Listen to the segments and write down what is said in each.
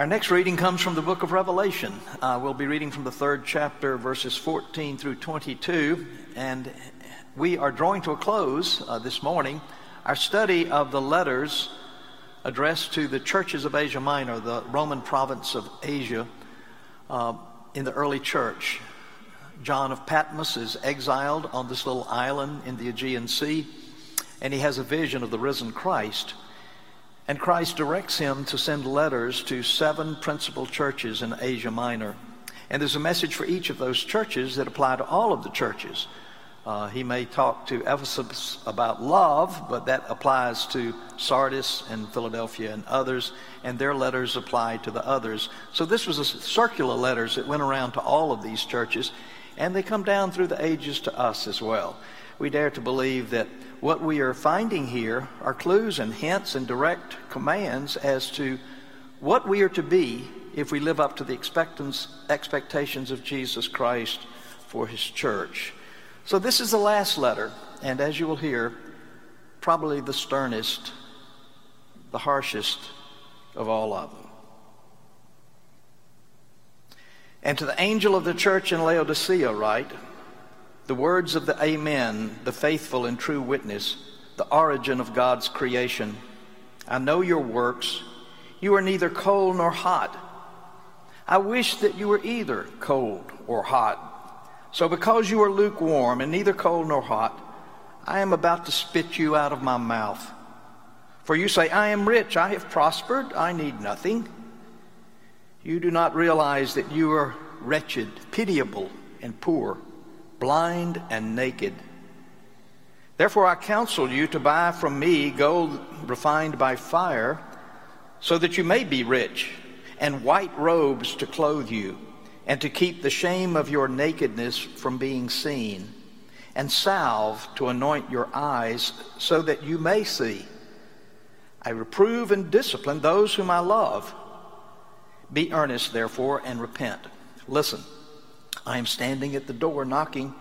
Our next reading comes from the book of Revelation. Uh, we'll be reading from the third chapter, verses 14 through 22. And we are drawing to a close uh, this morning our study of the letters addressed to the churches of Asia Minor, the Roman province of Asia, uh, in the early church. John of Patmos is exiled on this little island in the Aegean Sea, and he has a vision of the risen Christ. And Christ directs him to send letters to seven principal churches in Asia Minor. And there's a message for each of those churches that apply to all of the churches. Uh, he may talk to Ephesus about love, but that applies to Sardis and Philadelphia and others, and their letters apply to the others. So this was a circular letters that went around to all of these churches, and they come down through the ages to us as well. We dare to believe that what we are finding here are clues and hints and direct commands as to what we are to be if we live up to the expectations of Jesus Christ for his church. So, this is the last letter, and as you will hear, probably the sternest, the harshest of all of them. And to the angel of the church in Laodicea, write, the words of the Amen, the faithful and true witness, the origin of God's creation. I know your works. You are neither cold nor hot. I wish that you were either cold or hot. So, because you are lukewarm and neither cold nor hot, I am about to spit you out of my mouth. For you say, I am rich, I have prospered, I need nothing. You do not realize that you are wretched, pitiable, and poor blind and naked. Therefore, I counsel you to buy from me gold refined by fire, so that you may be rich, and white robes to clothe you, and to keep the shame of your nakedness from being seen, and salve to anoint your eyes, so that you may see. I reprove and discipline those whom I love. Be earnest, therefore, and repent. Listen. I am standing at the door knocking.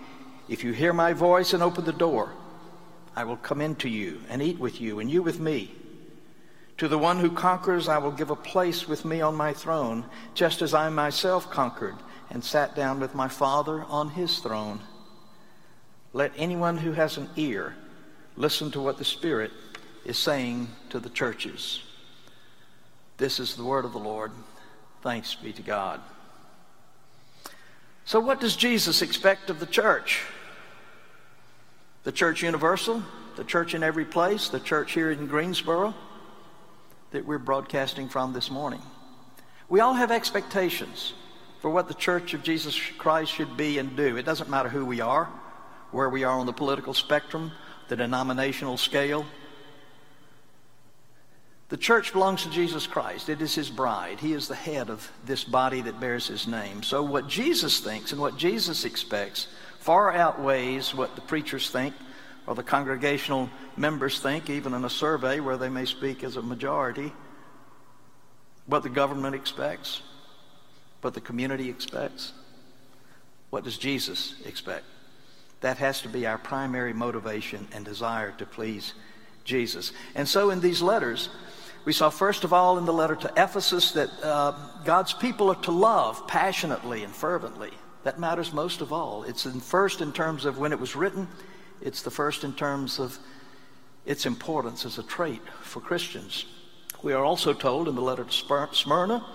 If you hear my voice and open the door, I will come into you and eat with you, and you with me. To the one who conquers, I will give a place with me on my throne, just as I myself conquered and sat down with my Father on his throne. Let anyone who has an ear listen to what the Spirit is saying to the churches. This is the word of the Lord. Thanks be to God. So, what does Jesus expect of the church? The church universal, the church in every place, the church here in Greensboro that we're broadcasting from this morning. We all have expectations for what the church of Jesus Christ should be and do. It doesn't matter who we are, where we are on the political spectrum, the denominational scale, the church belongs to Jesus Christ. It is his bride. He is the head of this body that bears his name. So, what Jesus thinks and what Jesus expects far outweighs what the preachers think or the congregational members think, even in a survey where they may speak as a majority. What the government expects, what the community expects. What does Jesus expect? That has to be our primary motivation and desire to please Jesus. And so, in these letters, we saw, first of all, in the letter to Ephesus that uh, God's people are to love passionately and fervently. That matters most of all. It's in first in terms of when it was written, it's the first in terms of its importance as a trait for Christians. We are also told in the letter to Smyrna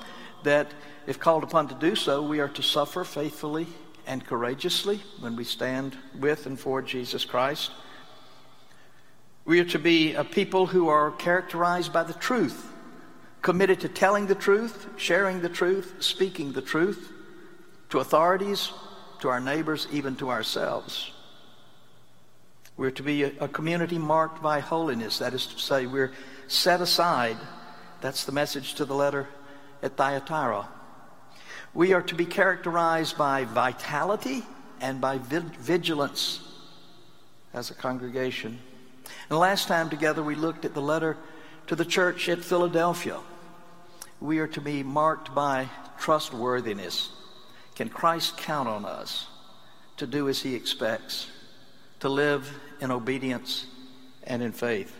that if called upon to do so, we are to suffer faithfully and courageously when we stand with and for Jesus Christ. We are to be a people who are characterized by the truth, committed to telling the truth, sharing the truth, speaking the truth to authorities, to our neighbors, even to ourselves. We're to be a, community marked by holiness. That is to say, we're set aside. That's the message to the letter at Thyatira. We are to be characterized by vitality and by vigilance as a congregation. And last time together we looked at the letter to the church at Philadelphia. We are to be marked by trustworthiness. Can Christ count on us to do as he expects, to live in obedience and in faith?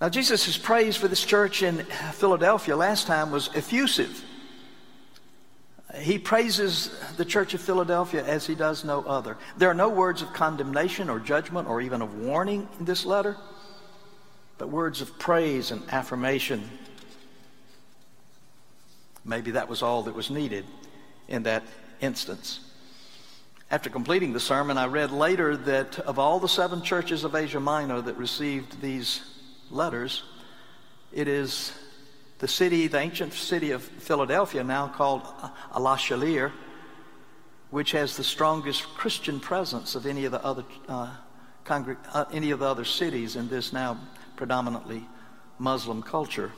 Now, Jesus' praise for this church in Philadelphia last time was effusive. He praises the church of Philadelphia as he does no other. There are no words of condemnation or judgment or even of warning in this letter, but words of praise and affirmation. Maybe that was all that was needed in that instance. After completing the sermon, I read later that of all the seven churches of Asia Minor that received these letters, it is the city, the ancient city of Philadelphia, now called Alaşehir, which has the strongest Christian presence of any of the other uh, uh, any of the other cities in this now predominantly Muslim culture.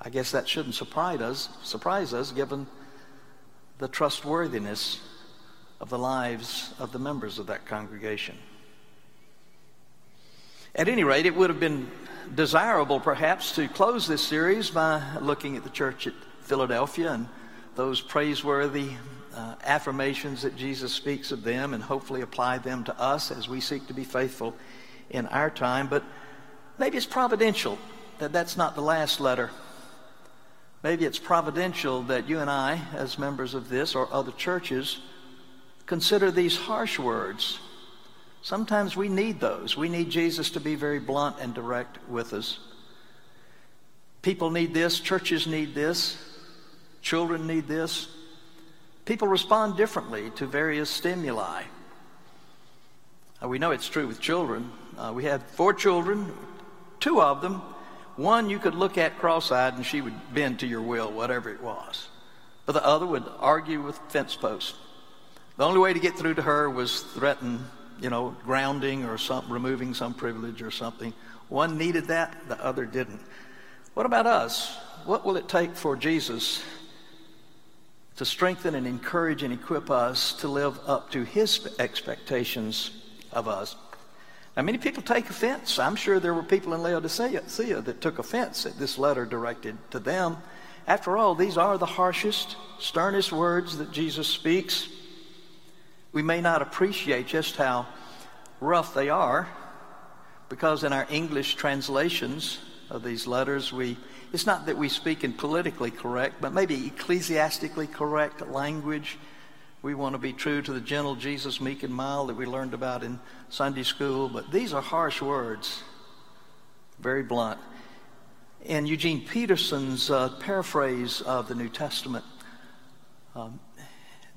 I guess that shouldn't surprise us, surprise us given the trustworthiness of the lives of the members of that congregation. At any rate, it would have been desirable perhaps to close this series by looking at the church at Philadelphia and those praiseworthy uh, affirmations that Jesus speaks of them and hopefully apply them to us as we seek to be faithful in our time. But maybe it's providential that that's not the last letter. Maybe it's providential that you and I, as members of this or other churches, consider these harsh words Sometimes we need those. We need Jesus to be very blunt and direct with us. People need this, churches need this, children need this. People respond differently to various stimuli. Uh, we know it's true with children. Uh, we had four children, two of them. One you could look at cross eyed and she would bend to your will, whatever it was. But the other would argue with fence posts. The only way to get through to her was threaten you know, grounding or some, removing some privilege or something. One needed that, the other didn't. What about us? What will it take for Jesus to strengthen and encourage and equip us to live up to his expectations of us? Now, many people take offense. I'm sure there were people in Laodicea that took offense at this letter directed to them. After all, these are the harshest, sternest words that Jesus speaks. We may not appreciate just how rough they are because in our English translations of these letters, we, it's not that we speak in politically correct, but maybe ecclesiastically correct language. We want to be true to the gentle Jesus, meek and mild that we learned about in Sunday school, but these are harsh words, very blunt. In Eugene Peterson's uh, paraphrase of the New Testament, um,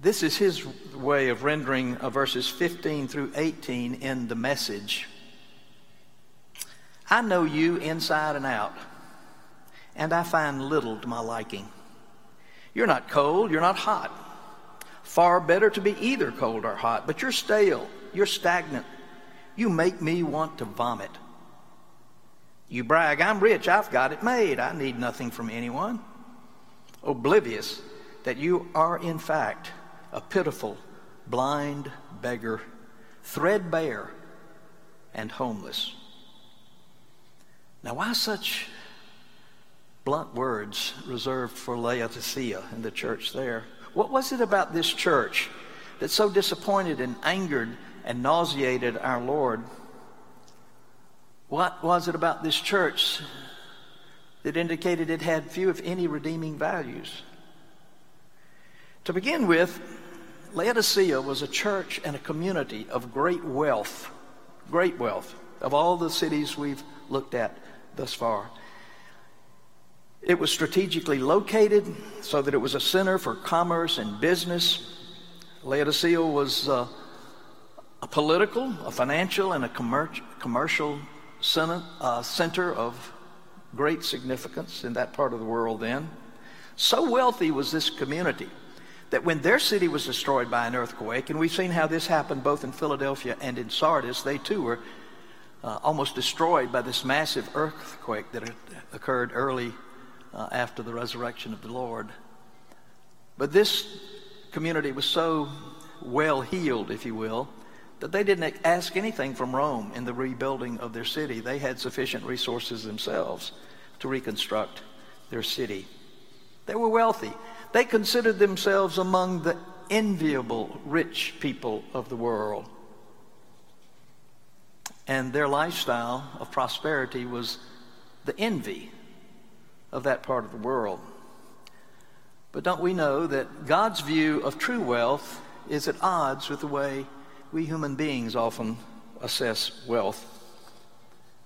this is his way of rendering uh, verses 15 through 18 in the message. I know you inside and out, and I find little to my liking. You're not cold, you're not hot. Far better to be either cold or hot, but you're stale, you're stagnant. You make me want to vomit. You brag, I'm rich, I've got it made, I need nothing from anyone. Oblivious that you are, in fact, a pitiful, blind beggar, threadbare, and homeless. Now, why such blunt words reserved for Laodicea and the church there? What was it about this church that so disappointed and angered and nauseated our Lord? What was it about this church that indicated it had few, if any, redeeming values? To begin with, Laodicea was a church and a community of great wealth, great wealth, of all the cities we've looked at thus far. It was strategically located so that it was a center for commerce and business. Laodicea was uh, a political, a financial, and a commer- commercial center, uh, center of great significance in that part of the world then. So wealthy was this community that when their city was destroyed by an earthquake, and we've seen how this happened both in Philadelphia and in Sardis, they too were uh, almost destroyed by this massive earthquake that occurred early uh, after the resurrection of the Lord. But this community was so well heeled, if you will, that they didn't ask anything from Rome in the rebuilding of their city. They had sufficient resources themselves to reconstruct their city. They were wealthy. They considered themselves among the enviable rich people of the world. And their lifestyle of prosperity was the envy of that part of the world. But don't we know that God's view of true wealth is at odds with the way we human beings often assess wealth?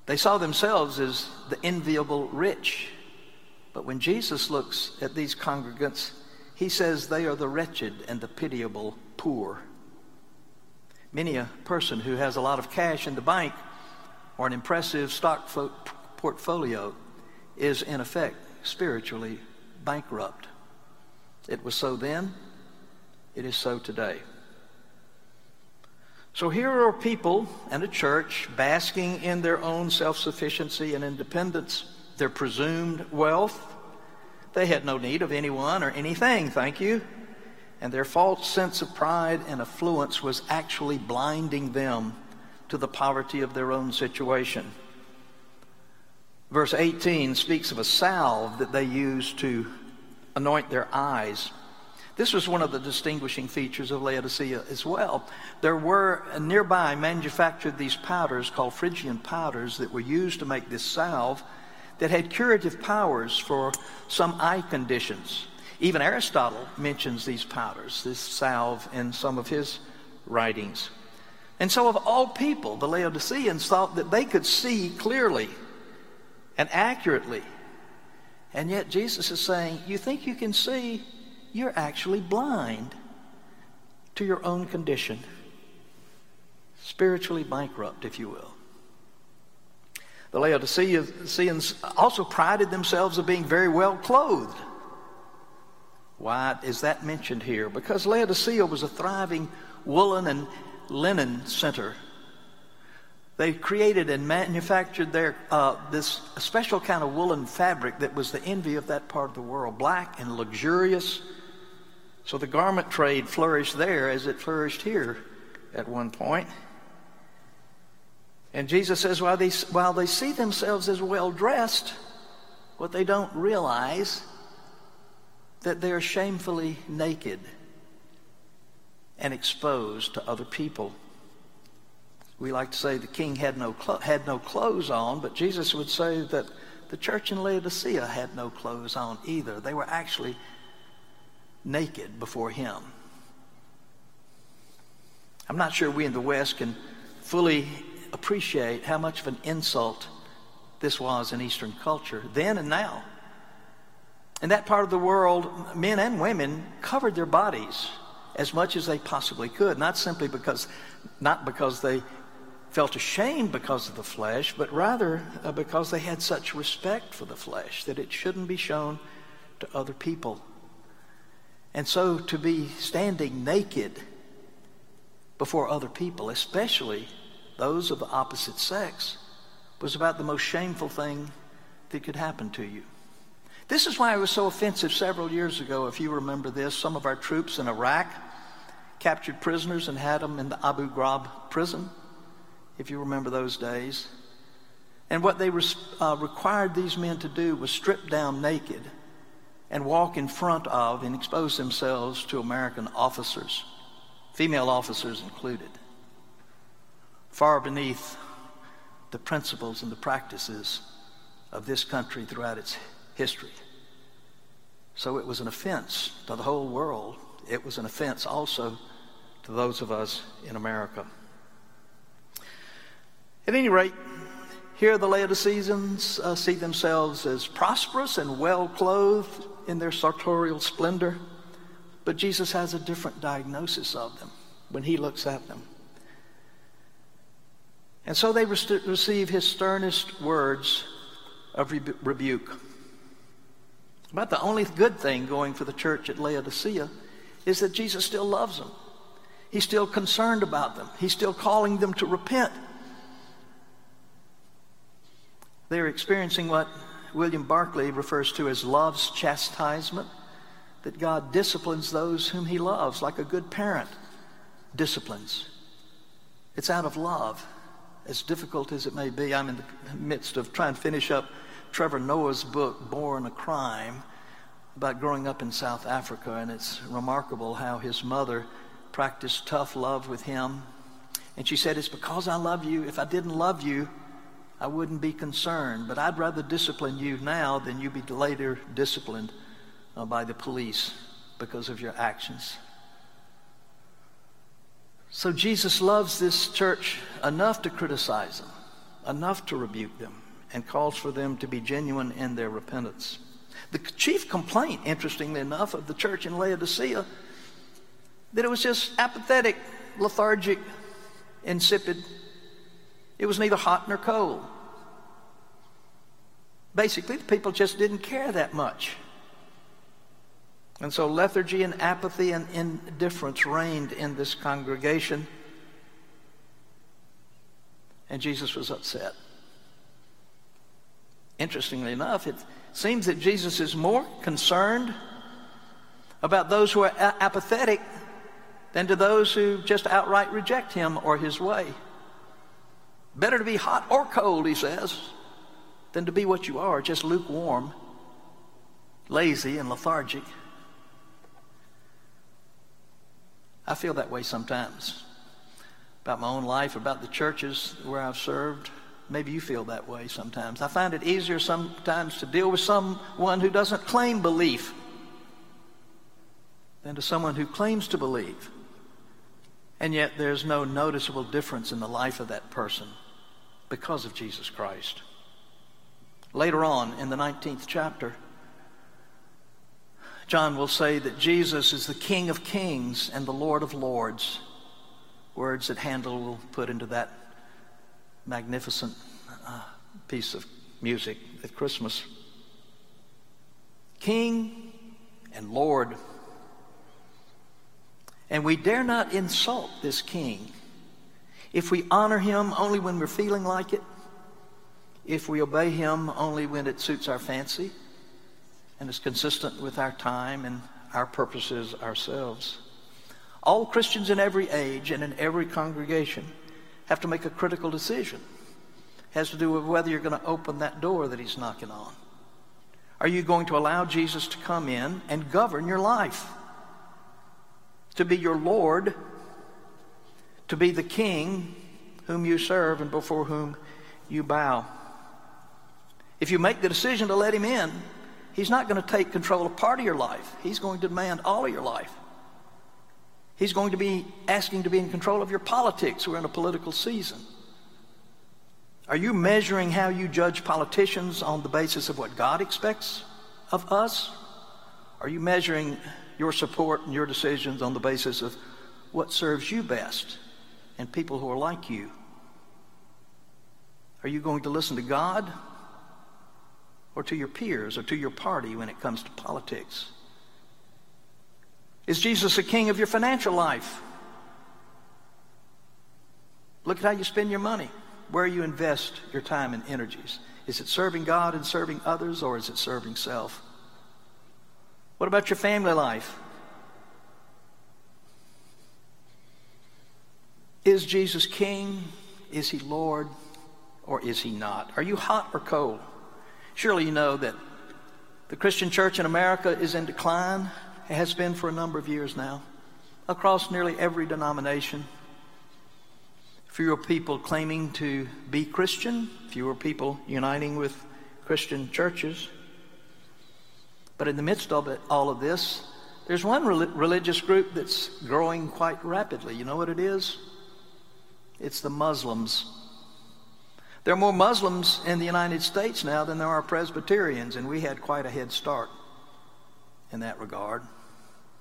They saw themselves as the enviable rich. But when Jesus looks at these congregants, he says they are the wretched and the pitiable poor. Many a person who has a lot of cash in the bank or an impressive stock fo- portfolio is, in effect, spiritually bankrupt. It was so then, it is so today. So here are people and a church basking in their own self sufficiency and independence, their presumed wealth. They had no need of anyone or anything, thank you. And their false sense of pride and affluence was actually blinding them to the poverty of their own situation. Verse 18 speaks of a salve that they used to anoint their eyes. This was one of the distinguishing features of Laodicea as well. There were nearby manufactured these powders called Phrygian powders that were used to make this salve that had curative powers for some eye conditions. Even Aristotle mentions these powders, this salve, in some of his writings. And so, of all people, the Laodiceans thought that they could see clearly and accurately. And yet, Jesus is saying, You think you can see? You're actually blind to your own condition, spiritually bankrupt, if you will. The Laodiceans also prided themselves of being very well clothed. Why is that mentioned here? Because Laodicea was a thriving woolen and linen center. They created and manufactured their, uh, this special kind of woolen fabric that was the envy of that part of the world, black and luxurious. So the garment trade flourished there as it flourished here at one point. And Jesus says, while they, while they see themselves as well dressed, what they don't realize that they're shamefully naked and exposed to other people. We like to say the king had no, had no clothes on, but Jesus would say that the church in Laodicea had no clothes on either. They were actually naked before him. I'm not sure we in the West can fully appreciate how much of an insult this was in Eastern culture, then and now. In that part of the world, men and women covered their bodies as much as they possibly could, not simply because, not because they felt ashamed because of the flesh, but rather uh, because they had such respect for the flesh that it shouldn't be shown to other people. And so to be standing naked before other people, especially those of the opposite sex, was about the most shameful thing that could happen to you. This is why it was so offensive several years ago, if you remember this. Some of our troops in Iraq captured prisoners and had them in the Abu Ghraib prison, if you remember those days. And what they uh, required these men to do was strip down naked and walk in front of and expose themselves to American officers, female officers included, far beneath the principles and the practices of this country throughout its history. So it was an offense to the whole world. It was an offense also to those of us in America. At any rate, here the Laodiceans uh, see themselves as prosperous and well clothed in their sartorial splendor, but Jesus has a different diagnosis of them when he looks at them. And so they re- receive his sternest words of rebuke. But the only good thing going for the church at Laodicea is that Jesus still loves them. He's still concerned about them. He's still calling them to repent. They're experiencing what William Barclay refers to as love's chastisement, that God disciplines those whom he loves, like a good parent disciplines. It's out of love, as difficult as it may be. I'm in the midst of trying to finish up Trevor Noah's book, Born a Crime, about growing up in South Africa, and it's remarkable how his mother practiced tough love with him. And she said, It's because I love you. If I didn't love you, I wouldn't be concerned, but I'd rather discipline you now than you be later disciplined uh, by the police because of your actions. So Jesus loves this church enough to criticize them, enough to rebuke them, and calls for them to be genuine in their repentance. The chief complaint, interestingly enough, of the church in Laodicea, that it was just apathetic, lethargic, insipid. It was neither hot nor cold. Basically, the people just didn't care that much. And so lethargy and apathy and indifference reigned in this congregation. And Jesus was upset. Interestingly enough, it seems that Jesus is more concerned about those who are apathetic than to those who just outright reject him or his way. Better to be hot or cold, he says, than to be what you are, just lukewarm, lazy, and lethargic. I feel that way sometimes about my own life, about the churches where I've served. Maybe you feel that way sometimes. I find it easier sometimes to deal with someone who doesn't claim belief than to someone who claims to believe. And yet there's no noticeable difference in the life of that person because of Jesus Christ. Later on in the 19th chapter, John will say that Jesus is the King of kings and the Lord of lords. Words that Handel will put into that magnificent uh, piece of music at Christmas. King and Lord. And we dare not insult this King if we honor him only when we're feeling like it, if we obey him only when it suits our fancy and is consistent with our time and our purposes ourselves. All Christians in every age and in every congregation have to make a critical decision. It has to do with whether you're going to open that door that he's knocking on. Are you going to allow Jesus to come in and govern your life? To be your Lord, to be the King whom you serve and before whom you bow. If you make the decision to let him in, he's not going to take control of part of your life. He's going to demand all of your life. He's going to be asking to be in control of your politics. We're in a political season. Are you measuring how you judge politicians on the basis of what God expects of us? Are you measuring your support and your decisions on the basis of what serves you best and people who are like you? Are you going to listen to God or to your peers or to your party when it comes to politics? Is Jesus the king of your financial life? Look at how you spend your money, where you invest your time and energies. Is it serving God and serving others, or is it serving self? What about your family life? Is Jesus king? Is he Lord? Or is he not? Are you hot or cold? Surely you know that the Christian church in America is in decline. It has been for a number of years now, across nearly every denomination. Fewer people claiming to be Christian, fewer people uniting with Christian churches. But in the midst of it, all of this, there's one religious group that's growing quite rapidly. You know what it is? It's the Muslims. There are more Muslims in the United States now than there are Presbyterians, and we had quite a head start in that regard.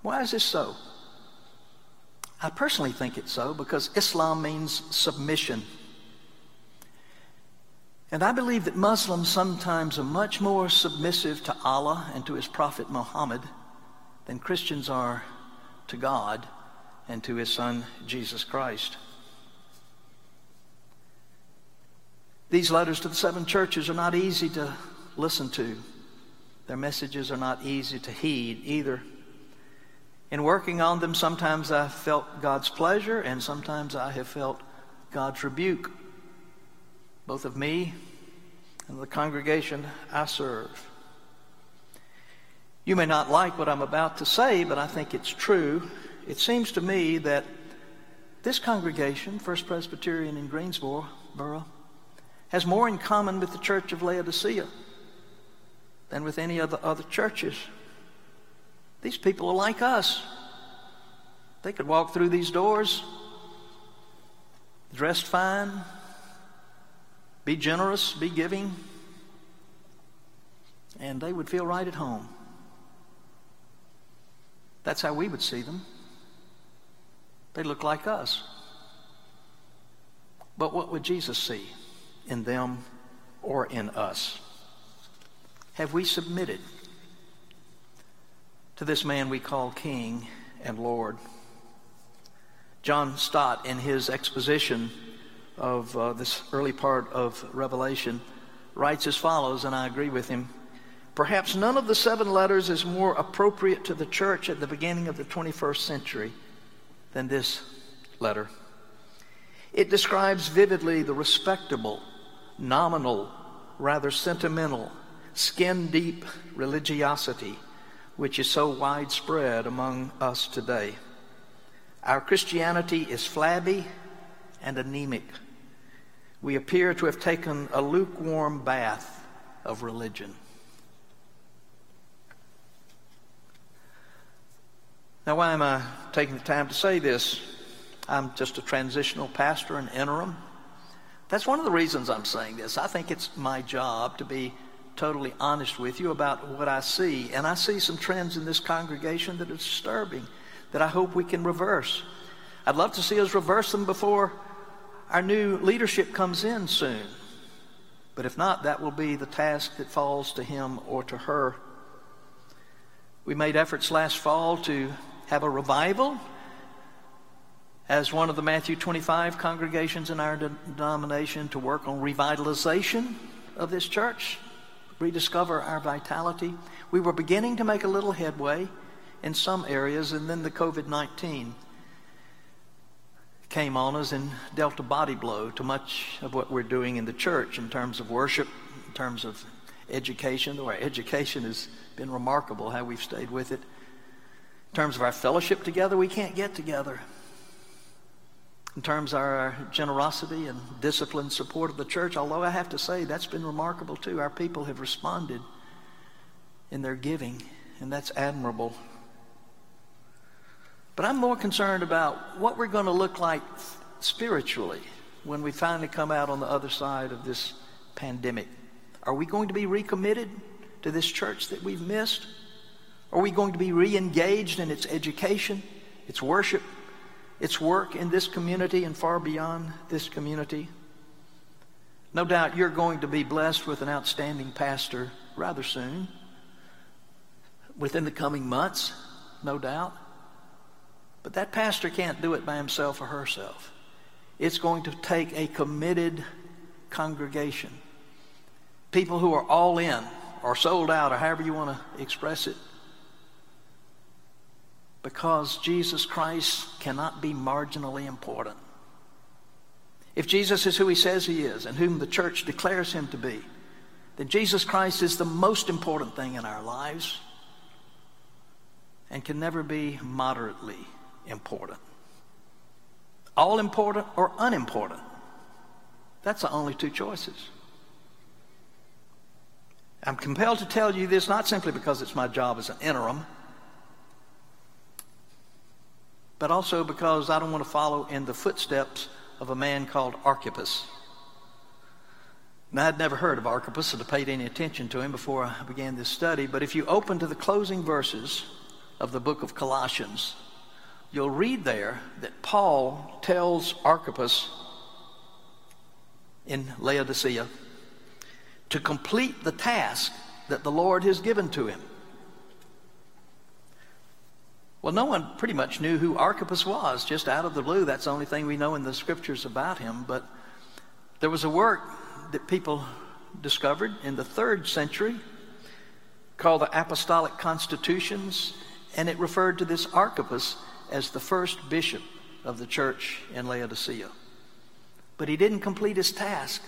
Why is this so? I personally think it's so because Islam means submission. And I believe that Muslims sometimes are much more submissive to Allah and to his prophet Muhammad than Christians are to God and to his son Jesus Christ. These letters to the seven churches are not easy to listen to. Their messages are not easy to heed either. In working on them, sometimes I felt God's pleasure and sometimes I have felt God's rebuke, both of me and the congregation I serve. You may not like what I'm about to say, but I think it's true. It seems to me that this congregation, First Presbyterian in Greensboro, has more in common with the church of Laodicea than with any other other churches. These people are like us. They could walk through these doors dressed fine, be generous, be giving, and they would feel right at home. That's how we would see them. They look like us. But what would Jesus see in them or in us? Have we submitted to this man we call King and Lord? John Stott, in his exposition of uh, this early part of Revelation, writes as follows, and I agree with him. Perhaps none of the seven letters is more appropriate to the church at the beginning of the 21st century than this letter. It describes vividly the respectable, nominal, rather sentimental, skin deep religiosity which is so widespread among us today. Our Christianity is flabby and anemic. We appear to have taken a lukewarm bath of religion. Now, why am I taking the time to say this? I'm just a transitional pastor, an interim. That's one of the reasons I'm saying this. I think it's my job to be totally honest with you about what I see. And I see some trends in this congregation that are disturbing that I hope we can reverse. I'd love to see us reverse them before our new leadership comes in soon. But if not, that will be the task that falls to him or to her. We made efforts last fall to have a revival as one of the Matthew 25 congregations in our denomination to work on revitalization of this church rediscover our vitality. We were beginning to make a little headway in some areas, and then the COVID 19 came on us and dealt a body blow to much of what we're doing in the church in terms of worship, in terms of education. Though our education has been remarkable how we've stayed with it. In terms of our fellowship together, we can't get together in terms of our generosity and disciplined support of the church, although I have to say that's been remarkable too. Our people have responded in their giving, and that's admirable. But I'm more concerned about what we're going to look like spiritually when we finally come out on the other side of this pandemic. Are we going to be recommitted to this church that we've missed? Are we going to be re engaged in its education, its worship, its work in this community and far beyond this community. No doubt you're going to be blessed with an outstanding pastor rather soon, within the coming months, no doubt. But that pastor can't do it by himself or herself. It's going to take a committed congregation, people who are all in or sold out, or however you want to express it because Jesus Christ cannot be marginally important. If Jesus is who he says he is and whom the church declares him to be, then Jesus Christ is the most important thing in our lives and can never be moderately important. All important or unimportant. That's the only two choices. I'm compelled to tell you this not simply because it's my job as an interim but also because I don't want to follow in the footsteps of a man called Archippus. Now, I'd never heard of Archippus or paid any attention to him before I began this study, but if you open to the closing verses of the book of Colossians, you'll read there that Paul tells Archippus in Laodicea to complete the task that the Lord has given to him. Well, no one pretty much knew who Archippus was, just out of the blue. That's the only thing we know in the scriptures about him. But there was a work that people discovered in the third century called the Apostolic Constitutions, and it referred to this Archippus as the first bishop of the church in Laodicea. But he didn't complete his task.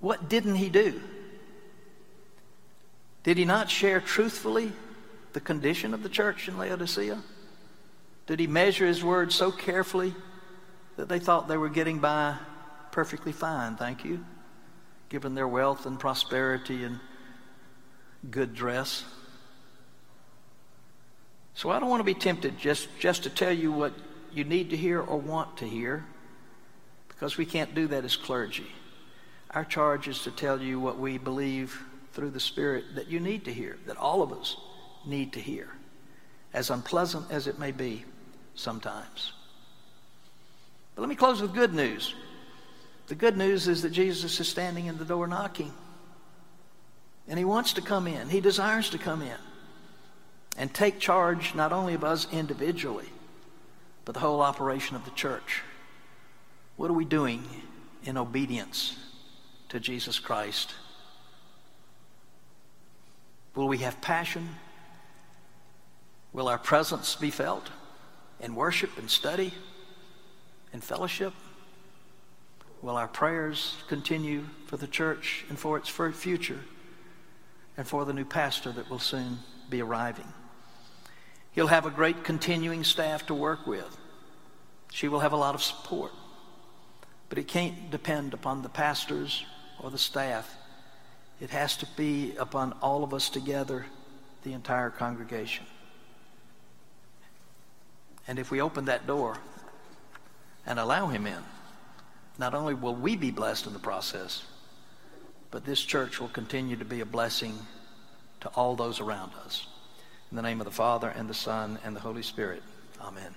What didn't he do? Did he not share truthfully the condition of the church in Laodicea? Did he measure his words so carefully that they thought they were getting by perfectly fine, thank you, given their wealth and prosperity and good dress. So I don't want to be tempted just, just to tell you what you need to hear or want to hear, because we can't do that as clergy. Our charge is to tell you what we believe through the Spirit that you need to hear, that all of us need to hear, as unpleasant as it may be sometimes. But let me close with good news. The good news is that Jesus is standing in the door knocking. And he wants to come in. He desires to come in and take charge not only of us individually, but the whole operation of the church. What are we doing in obedience to Jesus Christ? Will we have passion? Will our presence be felt in worship and study and fellowship? Will our prayers continue for the church and for its future and for the new pastor that will soon be arriving? He'll have a great continuing staff to work with. She will have a lot of support. But it can't depend upon the pastors or the staff. It has to be upon all of us together, the entire congregation. And if we open that door and allow him in, not only will we be blessed in the process, but this church will continue to be a blessing to all those around us. In the name of the Father, and the Son, and the Holy Spirit. Amen.